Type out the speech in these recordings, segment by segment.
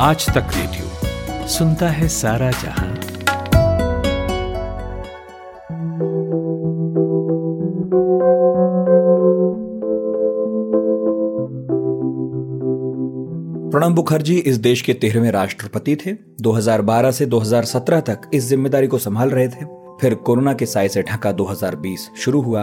आज तक रेडियो सुनता है सारा जहाँ। प्रणब मुखर्जी इस देश के तेरहवें राष्ट्रपति थे। 2012 से 2017 तक इस ज़िम्मेदारी को संभाल रहे थे। फिर कोरोना के साय से ढका 2020 शुरू हुआ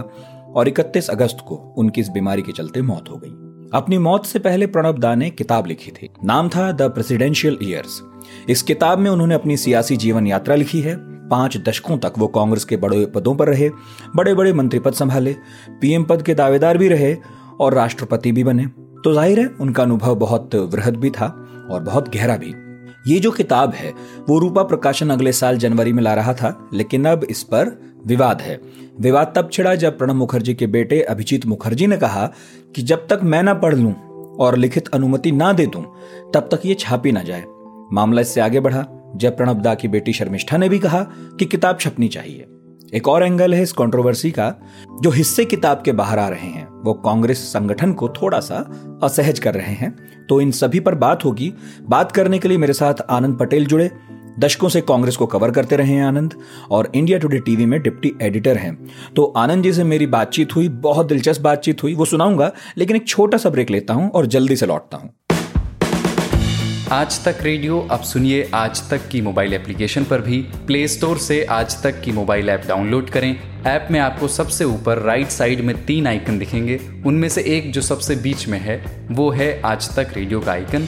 और 31 अगस्त को उनकी इस बीमारी के चलते मौत हो गई। अपनी मौत से पहले प्रणब दा ने किताब लिखी थी। नाम था द प्रेसिडेंशियल ईयर्स इस किताब में उन्होंने अपनी सियासी जीवन यात्रा लिखी है। पाँच दशकों तक वो कांग्रेस के बड़े पदों पर रहे बड़े बड़े मंत्री पद संभाले, पीएम पद के दावेदार भी रहे और राष्ट्रपति भी बने। तो ज़ाहिर है, उनका अनुभव बहुत वृहद भी था और बहुत गहरा भी। ये जो किताब है, वो रूपा प्रकाशन अगले साल जनवरी में ला रहा था, लेकिन अब इस पर विवाद है। विवाद तब छिड़ा जब प्रणब मुखर्जी के बेटे अभिजीत मुखर्जी ने कहा कि जब तक मैं ना पढ़ लूँ और लिखित अनुमति ना दे दूँ, तब तक ये छापी ना जाए। मामला इससे आगे बढ़ा। जब प्रणब दा की बेटी शर्मिष्ठा ने भी कहा कि किताब छपनी चाहिए। एक और एंगल है इस कंट्रोवर्सी का, जो हिस्से किताब के बाहर आ रहे हैं। वो कांग्रेस संगठन को थोड़ा सा असहज कर रहे हैं। तो इन सभी पर बात होगी। बात करने के लिए मेरे साथ आनंद पटेल जुड़े। दशकों से कांग्रेस को कवर करते रहे हैं आनंद, और इंडिया टुडे टीवी में डिप्टी एडिटर हैं। तो आनंद जी से मेरी बातचीत हुई, बहुत दिलचस्प बातचीत हुई, वो सुनाऊँगा, लेकिन एक छोटा सा ब्रेक लेता हूँ और जल्दी से लौटता हूँ। आज तक रेडियो, अब सुनिए आज तक की मोबाइल एप्लीकेशन पर भी। प्ले स्टोर से आज तक की मोबाइल ऐप डाउनलोड करें। ऐप में आपको सबसे ऊपर राइट साइड में तीन आइकन दिखेंगे। उनमें से एक जो सबसे बीच में है, वो है आज तक रेडियो का आइकन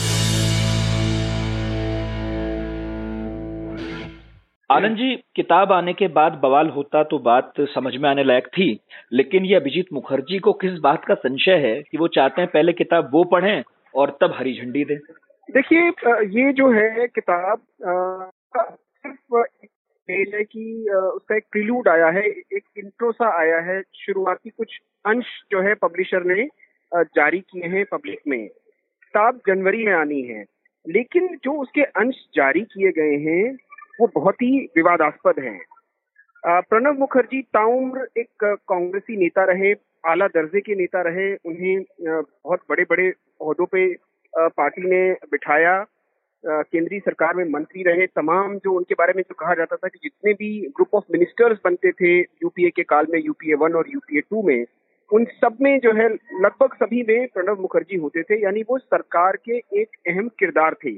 आनंद जी किताब आने के बाद बवाल होता तो बात समझ में आने लायक थी, लेकिन ये अभिजीत मुखर्जी को किस बात का संशय है कि वो चाहते हैं पहले किताब वो पढ़ें और तब हरी झंडी दें? देखिए ये जो है किताब सिर्फ़ है कि उसका एक प्रिल्यूड आया है, एक इंट्रो सा आया है, शुरुआती कुछ अंश जो है पब्लिशर ने जारी किए हैं पब्लिक में। किताब जनवरी में आनी है, लेकिन जो उसके अंश जारी किए गए हैं वो बहुत ही विवादास्पद है। प्रणब मुखर्जी ताउम्र एक कांग्रेसी नेता रहे, आला दर्जे के नेता रहे, उन्हें बहुत बड़े बड़े अहदों पे पार्टी ने बिठाया। केंद्रीय सरकार में मंत्री रहे। तमाम जो उनके बारे में जो कहा जाता था कि जितने भी ग्रुप ऑफ़ मिनिस्टर्स बनते थे यूपीए के काल में यूपीए वन और यूपीए टू में, उन सब में जो है, लगभग सभी में प्रणब मुखर्जी होते थे। यानी वो सरकार के एक अहम किरदार थे।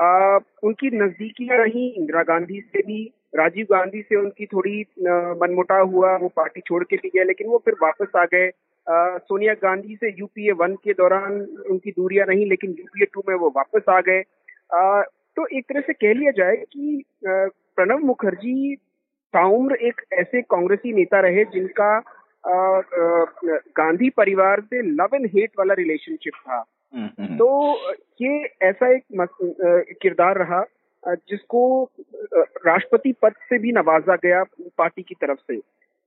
आ, उनकी नजदीकियाँ रही इंदिरा गांधी से भी राजीव गांधी से उनकी थोड़ी मनमुटाव हुआ वो पार्टी छोड़ के भी गए लेकिन वो फिर वापस आ गए। सोनिया गांधी से यूपीए वन के दौरान उनकी दूरियाँ रही लेकिन यूपीए टू में वो वापस आ गए। तो एक तरह से कह लिया जाए कि प्रणब मुखर्जी ताउम्र एक ऐसे कांग्रेसी नेता रहे जिनका गांधी परिवार से लव एंड हेट वाला रिलेशनशिप था। हम्म, हम्म। तो ये ऐसा एक किरदार रहा जिसको राष्ट्रपति पद से भी नवाजा गया पार्टी की तरफ़ से।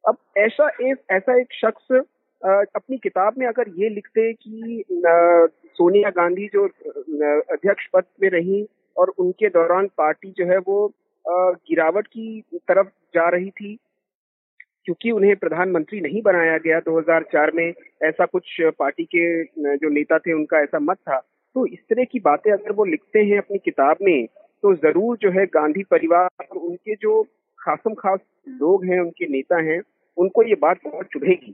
अब ऐसा एक ऐसा एक शख्स अपनी किताब में अगर ये लिखते कि सोनिया गांधी जो अध्यक्ष पद में रही और उनके दौरान पार्टी जो है वो गिरावट की तरफ़ जा रही थी क्योंकि उन्हें प्रधानमंत्री नहीं बनाया गया 2004 में ऐसा कुछ पार्टी के जो नेता थे उनका ऐसा मत था। तो इस तरह की बातें अगर वो लिखते हैं अपनी किताब में तो ज़रूर जो है गांधी परिवार और उनके जो खासम खास लोग हैं उनके नेता हैं उनको ये बात बहुत चुभेगी।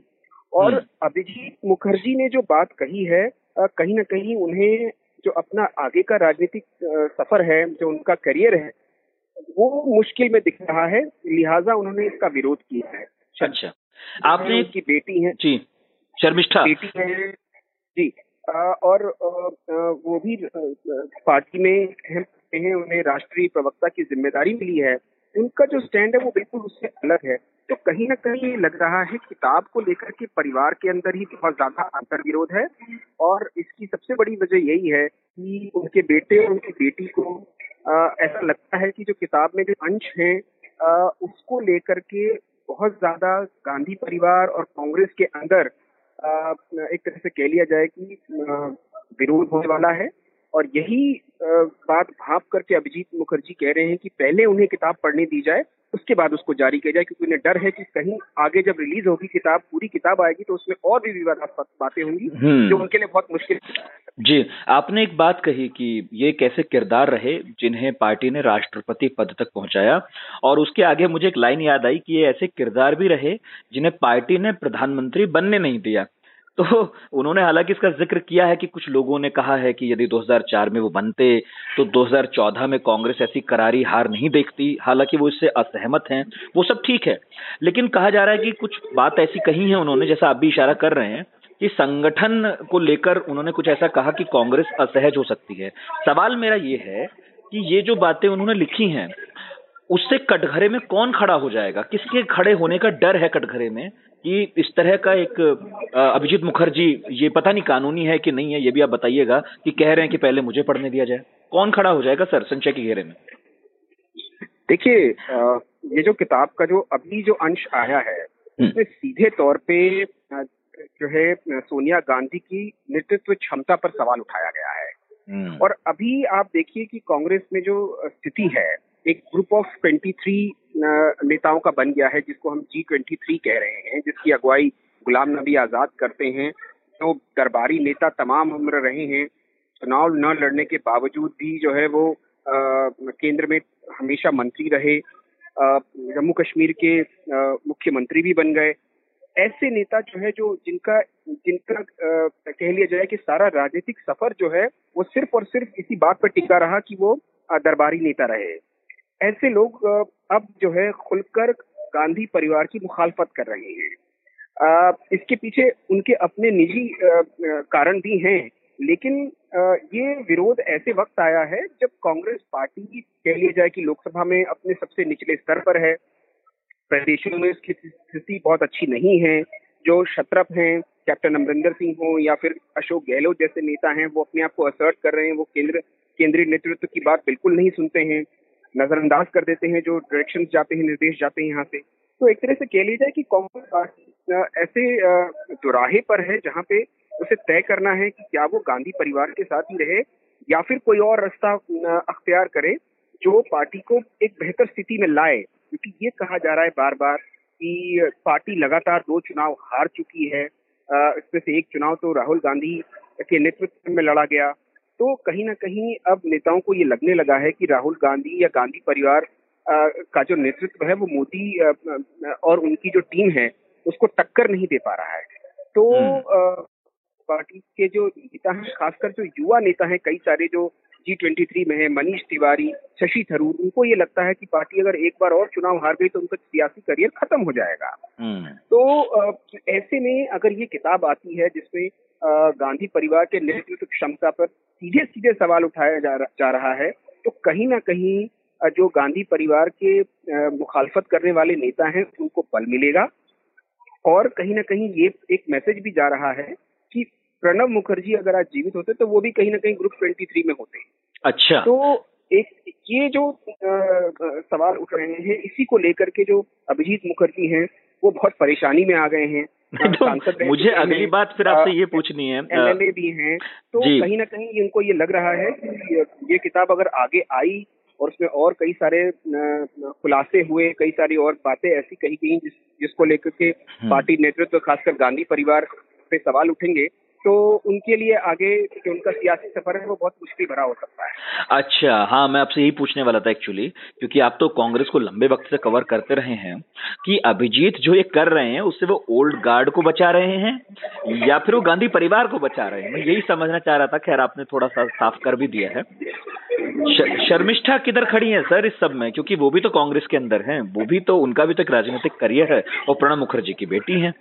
और हम्म। अभिजीत मुखर्जी ने जो बात कही है कहीं ना कहीं उन्हें जो अपना आगे का राजनीतिक सफ़र है जो उनका करियर है वो मुश्किल में दिख रहा है लिहाजा उन्होंने इसका विरोध किया है। अच्छा। आपने की बेटी है। जी शर्मिष्ठा। बेटी है जी। आ, और आ, वो भी पार्टी में हैं उन्हें राष्ट्रीय प्रवक्ता की ज़िम्मेदारी मिली है। उनका जो स्टैंड है वो बिल्कुल उससे अलग है। तो कहीं ना कहीं लग रहा है किताब को लेकर के परिवार के अंदर ही बहुत ज़्यादा अंतर विरोध है। और इसकी सबसे बड़ी वजह यही है कि उनके बेटे और उनकी बेटी को आ, ऐसा लगता है कि जो किताब में जो अंश हैं उसको लेकर के बहुत ज़्यादा गांधी परिवार और कांग्रेस के अंदर एक तरह से कह लिया जाए कि विरोध होने वाला है। और यही बात भाप करके अभिजीत मुखर्जी कह रहे हैं कि पहले उन्हें किताब पढ़ने दी जाए उसके बाद उसको जारी किया जाए क्योंकि उन्हें डर है कि कहीं आगे जब रिलीज़ होगी किताब पूरी किताब आएगी तो उसमें और भी विवादास्पद बातें होंगी हम्म। जो उनके लिए बहुत मुश्किल जी आपने एक बात कही कि ये कैसे किरदार रहे जिन्हें पार्टी ने राष्ट्रपति पद तक पहुँचाया और उसके आगे मुझे एक लाइन याद आई कि ये ऐसे किरदार भी रहे जिन्हें पार्टी ने प्रधानमंत्री बनने नहीं दिया तो उन्होंने हालाँकि इसका ज़िक्र किया है कि कुछ लोगों ने कहा है कि यदि 2004 में वो बनते तो 2014 में कांग्रेस ऐसी करारी हार नहीं देखती। हालाँकि वो इससे असहमत हैं। वो सब ठीक है। लेकिन कहा जा रहा है कि कुछ बात ऐसी कही है उन्होंने, जैसा आप भी इशारा कर रहे हैं, कि संगठन को लेकर उन्होंने कुछ ऐसा कहा कि कांग्रेस असहज हो सकती है। सवाल मेरा ये है कि ये जो बातें उन्होंने लिखी हैं उससे कटघरे में कौन खड़ा हो जाएगा किसके खड़े होने का डर है कटघरे में कि इस तरह का एक अभिजीत मुखर्जी ये पता नहीं कानूनी है कि नहीं है ये भी आप बताइएगा कि कह रहे हैं कि पहले मुझे पढ़ने दिया जाए कौन खड़ा हो जाएगा सर संचय के घेरे में देखिए ये जो किताब का जो अभी जो अंश आया है हम्म। उसमें सीधे तौर पे जो है सोनिया गांधी की नेतृत्व क्षमता पर सवाल उठाया गया है हम्म। और अभी आप देखिए कि कांग्रेस में जो स्थिति है एक ग्रुप ऑफ़ 23 नेताओं का बन गया है, जिसको हम जी ट्वेंटी थ्री कह रहे हैं, जिसकी अगुवाई गुलाम नबी आज़ाद करते हैं। जो तो दरबारी नेता तमाम उम्र रहे हैं। चुनाव न लड़ने के बावजूद भी जो है वो केंद्र में हमेशा मंत्री रहे। जम्मू कश्मीर के मुख्यमंत्री भी बन गए। ऐसे नेता जो है जो जिनका जिनका कह लिया जाए कि सारा राजनीतिक सफ़र जो है वो सिर्फ़ और सिर्फ़ इसी बात पर टिका रहा कि वो दरबारी नेता रहे। ऐसे लोग अब जो है खुलकर गांधी परिवार की मुखालफत कर रहे हैं। इसके पीछे उनके अपने निजी कारण भी हैं, लेकिन ये विरोध ऐसे वक्त आया है जब कांग्रेस पार्टी कह लिया जाए कि लोकसभा में अपने सबसे निचले स्तर पर है। प्रदेशों में इसकी स्थिति बहुत अच्छी नहीं है। जो शत्रप हैं, कैप्टन अमरिंदर सिंह हो या फिर अशोक गहलोत जैसे नेता हैं, वो अपने आप को असर्ट कर रहे हैं, वो केंद्र, केंद्रीय नेतृत्व की बात बिल्कुल नहीं सुनते हैं। नजरअंदाज कर देते हैं, जो डायरेक्शन जाते हैं, निर्देश जाते हैं यहाँ से। तो एक तरह से कह लीजिए कि कांग्रेस पार्टी ऐसे दुराहे पर है जहाँ पे उसे तय करना है कि क्या वो गांधी परिवार के साथ ही रहे या फिर कोई और रास्ता अख्तियार करे जो पार्टी को एक बेहतर स्थिति में लाए। क्योंकि ये कहा जा रहा है बार बार कि पार्टी लगातार दो चुनाव हार चुकी है। इसमें से एक चुनाव तो राहुल गांधी के नेतृत्व में लड़ा गया। तो कहीं ना कहीं अब नेताओं को ये लगने लगा है कि राहुल गांधी या गांधी परिवार का जो नेतृत्व है वो मोदी और उनकी जो टीम है उसको टक्कर नहीं दे पा रहा है तो हम्म। पार्टी के जो नेता हैं खासकर जो युवा नेता हैं कई सारे जो जी ट्वेंटी थ्री में है मनीष तिवारी शशि थरूर उनको ये लगता है कि पार्टी अगर एक बार और चुनाव हार गई तो उनका सियासी करियर खत्म हो जाएगा हम्म। तो ऐसे में अगर ये किताब आती है जिसमें गांधी परिवार के नेतृत्व क्षमता पर सीधे सीधे सवाल उठाया जा, जा रहा है। तो कहीं ना कहीं जो गांधी परिवार के मुखालफत करने वाले नेता हैं उनको बल मिलेगा। और कहीं ना कहीं ये एक मैसेज भी जा रहा है कि प्रणब मुखर्जी अगर आज जीवित होते तो वो भी कहीं ना कहीं ग्रुप ट्वेंटी थ्री में होते। अच्छा। तो एक ये जो आ, सवाल उठ रहे हैं इसी को लेकर के जो अभिजीत मुखर्जी हैं वो बहुत परेशानी में आ गए हैं। तो मुझे अगली बात फिर आपसे ये पूछनी है एमएलए भी हैं तो कहीं ना कहीं इनको ये लग रहा है कि ये किताब अगर आगे आई और उसमें और कई सारे खुलासे हुए कई सारी और बातें ऐसी कही गई जिस जिसको लेकर के हम्म। पार्टी नेतृत्व खासकर गांधी परिवार पे सवाल उठेंगे तो उनके लिए आगे जो उनका सियासी सफ़र है वो बहुत मुश्किल भरा हो सकता है। अच्छा हाँ मैं आपसे यही पूछने वाला था एक्चुअली क्योंकि आप तो कांग्रेस को लंबे वक्त से कवर करते रहे हैं कि अभिजीत जो ये कर रहे हैं उससे वो ओल्ड गार्ड को बचा रहे हैं या फिर वो गांधी परिवार को बचा रहे हैं? मैं यही समझना चाह रहा था खैर आपने थोड़ा सा साफ़ कर भी दिया है। शर्मिष्ठा किधर खड़ी है सर इस सब में? क्योंकि वो भी तो कांग्रेस के अंदर हैं वो भी तो उनका भी तो एक राजनीतिक करियर है और प्रणब मुखर्जी की बेटी है।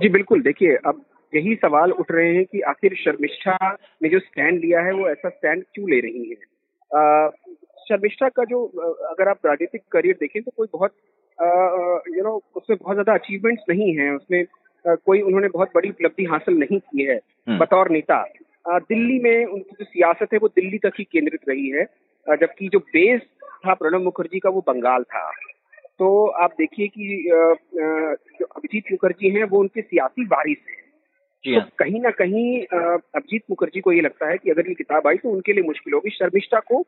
जी बिल्कुल देखिए अब यही सवाल उठ रहे हैं कि आखिर शर्मिष्ठा ने जो स्टैंड लिया है वो ऐसा स्टैंड क्यों ले रही है? शर्मिष्ठा का जो अगर आप राजनीतिक करियर देखें तो कोई बहुत यू नो उसमें बहुत ज़्यादा अचीवमेंट्स नहीं है उसमें कोई उन्होंने बहुत बड़ी उपलब्धि हासिल नहीं की है हम्म। बतौर नेता। दिल्ली में उनकी जो सियासत है वो दिल्ली तक ही केंद्रित रही है जबकि जो बेस था प्रणब मुखर्जी का वो बंगाल था। तो आप देखिए कि जो अभिजीत मुखर्जी हैं वो उनके सियासी वारिस हैं। तो हाँ। कहीं ना कहीं अभिजीत मुखर्जी को ये लगता है कि अगर ये किताब आई तो उनके लिए मुश्किल होगी। शर्मिष्ठा को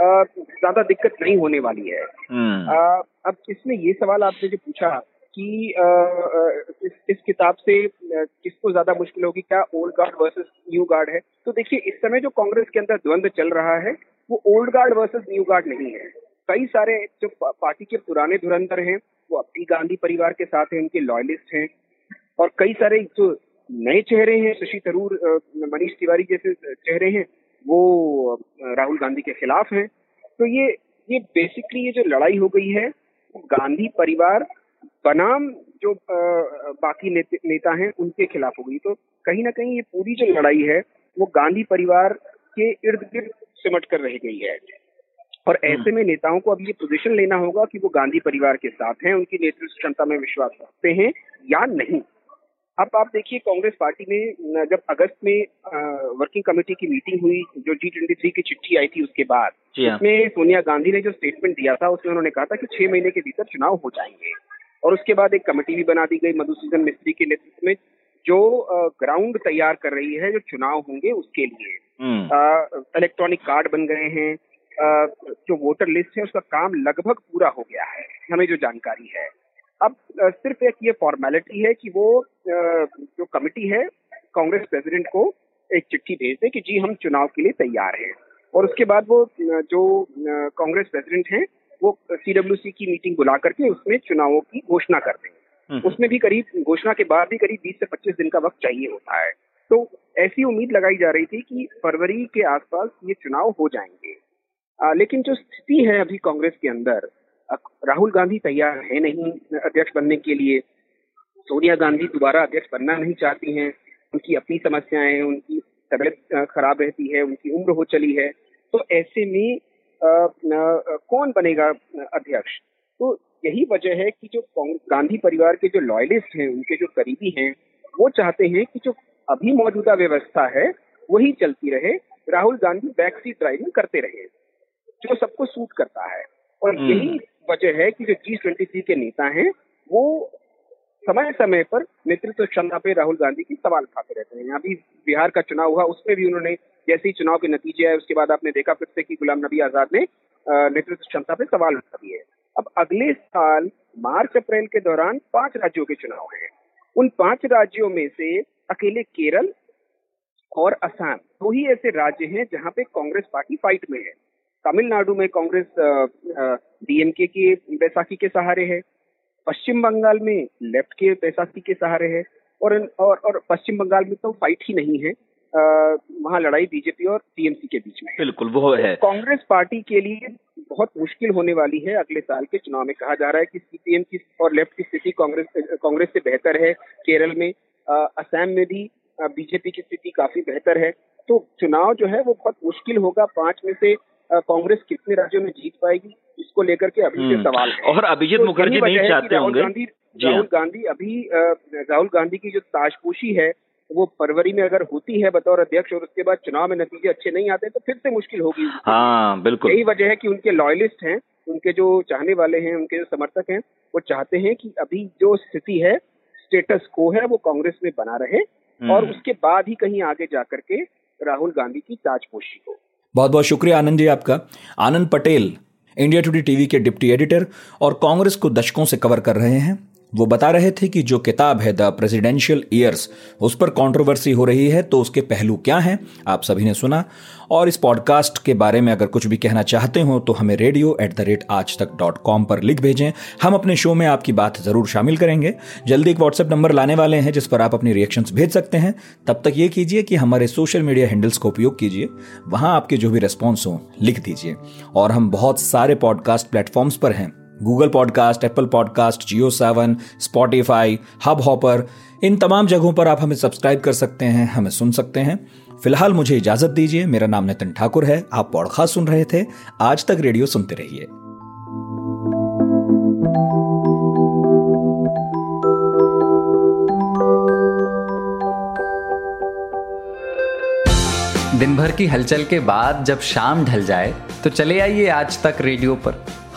ज़्यादा दिक्कत नहीं होने वाली है। हम्म। अब इसमें ये सवाल आपने जो पूछा कि इस, इस किताब से किसको ज़्यादा मुश्किल होगी? क्या old guard versus new guard है? तो देखिए इस समय जो कांग्रेस के अंदर द्वंद्व चल रहा है वो old guard versus new guard नहीं है। कई सारे जो पार्टी के पुराने धुरंधर हैं वो अपनी गांधी परिवार के साथ हैं उनके लॉयलिस्ट हैं और कई सारे जो नए चेहरे हैं शशि थरूर मनीष तिवारी जैसे चेहरे हैं वो राहुल गांधी के खिलाफ हैं। तो ये ये बेसिकली ये जो लड़ाई हो गई है गांधी परिवार बनाम जो बाकी नेते, नेता हैं उनके खिलाफ हो गई। तो कहीं ना कहीं ये पूरी जो लड़ाई है वो गांधी परिवार के इर्द गिर्द सिमट कर रह गई है। और हम्म। ऐसे में नेताओं को अब ये पोजीशन लेना होगा कि वो गांधी परिवार के साथ हैं उनकी नेतृत्व क्षमता में विश्वास रखते हैं या नहीं। अब आप देखिए कांग्रेस पार्टी में जब अगस्त में आ, वर्किंग कमेटी की मीटिंग हुई जो जी ट्वेंटी थ्री की चिट्ठी आई थी उसके बाद हाँ। उसमें सोनिया गांधी ने जो स्टेटमेंट दिया था उसमें उन्होंने कहा था कि छह महीने के भीतर चुनाव हो जाएँगे और उसके बाद एक कमेटी भी बना दी गई मधुसूदन मिस्त्री के नेतृत्व में जो ग्राउंड तैयार कर रही है जो चुनाव होंगे उसके लिए इलेक्ट्रॉनिक हम्म। कार्ड बन गए हैं जो वोटर लिस्ट है उसका काम लगभग पूरा हो गया है हमें जो जानकारी है अब सिर्फ़ एक ये फॉर्मेलिटी है कि वो जो कमिटी है कांग्रेस प्रेसिडेंट को एक चिट्ठी भेज दे कि जी हम चुनाव के लिए तैयार हैं। और उसके बाद वो जो कांग्रेस प्रेसिडेंट हैं वो सीडब्ल्यूसी की मीटिंग बुला करके उसमें चुनावों की घोषणा कर देंगे हम्म। उसमें भी करीब घोषणा के बाद भी करीब 20 से 25 दिन का वक्त चाहिए होता है। तो ऐसी उम्मीद लगाई जा रही थी कि फरवरी के आसपास ये चुनाव हो जाएँगे। आ, लेकिन जो स्थिति है अभी कांग्रेस के अंदर राहुल गांधी तैयार है नहीं अध्यक्ष बनने के लिए। सोनिया गांधी दोबारा अध्यक्ष बनना नहीं चाहती हैं। उनकी अपनी समस्याएँ हैं उनकी तबियत खराब रहती है उनकी उम्र हो चली है। तो ऐसे में आ, कौन बनेगा अध्यक्ष? तो यही वजह है कि जो गांधी परिवार के जो लॉयलिस्ट हैं उनके जो करीबी हैं वो चाहते हैं कि जो अभी मौजूदा व्यवस्था है वही चलती रहे। Rahul Gandhi back seat driving करते रहे जो सबको सूट करता है। और हम्म। यही वजह है कि जो जी ट्वेंटी के नेता हैं, वो समय समय पर नेतृत्व क्षमता पे राहुल गांधी की सवाल उठाते रहते हैं। अभी बिहार का चुनाव हुआ उसमें भी उन्होंने जैसे ही चुनाव के नतीजे आए, उसके बाद आपने देखा फिर से कि गुलाम नबी आज़ाद ने नेतृत्व क्षमता पे सवाल उठा दिए अब अगले साल, मार्च, अप्रैल के दौरान पाँच राज्यों के चुनाव हैं। उन पाँच राज्यों में से अकेले केरल और असम, दो ही ऐसे राज्य हैं जहाँ पे कांग्रेस पार्टी फाइट में है। तमिलनाडु में कांग्रेस डीएमके के बैसाखी के सहारे है। पश्चिम बंगाल में लेफ़्ट के बैसाखी के सहारे है। और और, और पश्चिम बंगाल में तो फाइट ही नहीं है। वहाँ लड़ाई बीजेपी और टीएमसी के बीच में बिल्कुल वो है। कांग्रेस पार्टी के लिए बहुत मुश्किल होने वाली है अगले साल के चुनाव में। कहा जा रहा है कि सीपीएम की और लेफ़्ट की स्थिति कांग्रेस कांग्रेस से बेहतर है। केरल में असम में भी बीजेपी की स्थिति काफ़ी बेहतर है। तो चुनाव जो है वो बहुत मुश्किल होगा। पाँच में से कांग्रेस कितने राज्यों में जीत पाएगी इसको लेकर के अभी से हम्म। सवाल है और अभिजीत तो मुखर्जी नहीं चाहते होंगे गांधी राहुल हाँ। गांधी अभी राहुल गांधी की जो ताजपोशी है वो फरवरी में अगर होती है बतौर अध्यक्ष और उसके बाद चुनाव में नतीजे अच्छे नहीं आते तो फिर से मुश्किल होगी हाँ बिल्कुल यही वजह है कि उनके लॉयलिस्ट हैं उनके जो चाहने वाले हैं उनके जो समर्थक हैं वो चाहते हैं कि अभी जो स्थिति है स्टेटस को है वो कांग्रेस में बना रहे और हम्म। उसके बाद ही कहीं आगे जाकर के राहुल गांधी की ताजपोशी हो बहुत बहुत शुक्रिया आनंद जी आपका। Anand Patel, India Today TV के डिप्टी एडिटर और कांग्रेस को दशकों से कवर कर रहे हैं। वो बता रहे थे कि जो किताब है द प्रेसिडेंशियल ईयर्स, उस पर कंट्रोवर्सी हो रही है तो उसके पहलू क्या हैं, आप सभी ने सुना। और इस पॉडकास्ट के बारे में अगर कुछ भी कहना चाहते हो तो हमें रेडियो एट द रेट आज तक डॉट कॉम पर लिख भेजें। हम अपने शो में आपकी बात ज़रूर शामिल करेंगे। जल्दी एक व्हाट्सएप नंबर लाने वाले हैं, जिस पर आप अपनी रिएक्शंस भेज सकते हैं। तब तक ये कीजिए कि हमारे सोशल मीडिया हैंडल्स का उपयोग कीजिए। वहाँ आपके जो भी रेस्पॉन्स हों, लिख दीजिए। और हम बहुत सारे पॉडकास्ट प्लेटफॉर्म्स पर हैं। Google podcast Apple podcast JioSaavn Spotify Hubhopper इन तमाम जगहों पर आप हमें सब्सक्राइब कर सकते हैं, हमें सुन सकते हैं। फ़िलहाल मुझे इजाज़त दीजिए, मेरा नाम नितिन ठाकुर है, आप पॉडकास्ट सुन रहे थे, आज तक रेडियो सुनते रहिए। दिन भर की हलचल के बाद जब शाम ढल जाए तो चले आइए आज तक रेडियो पर।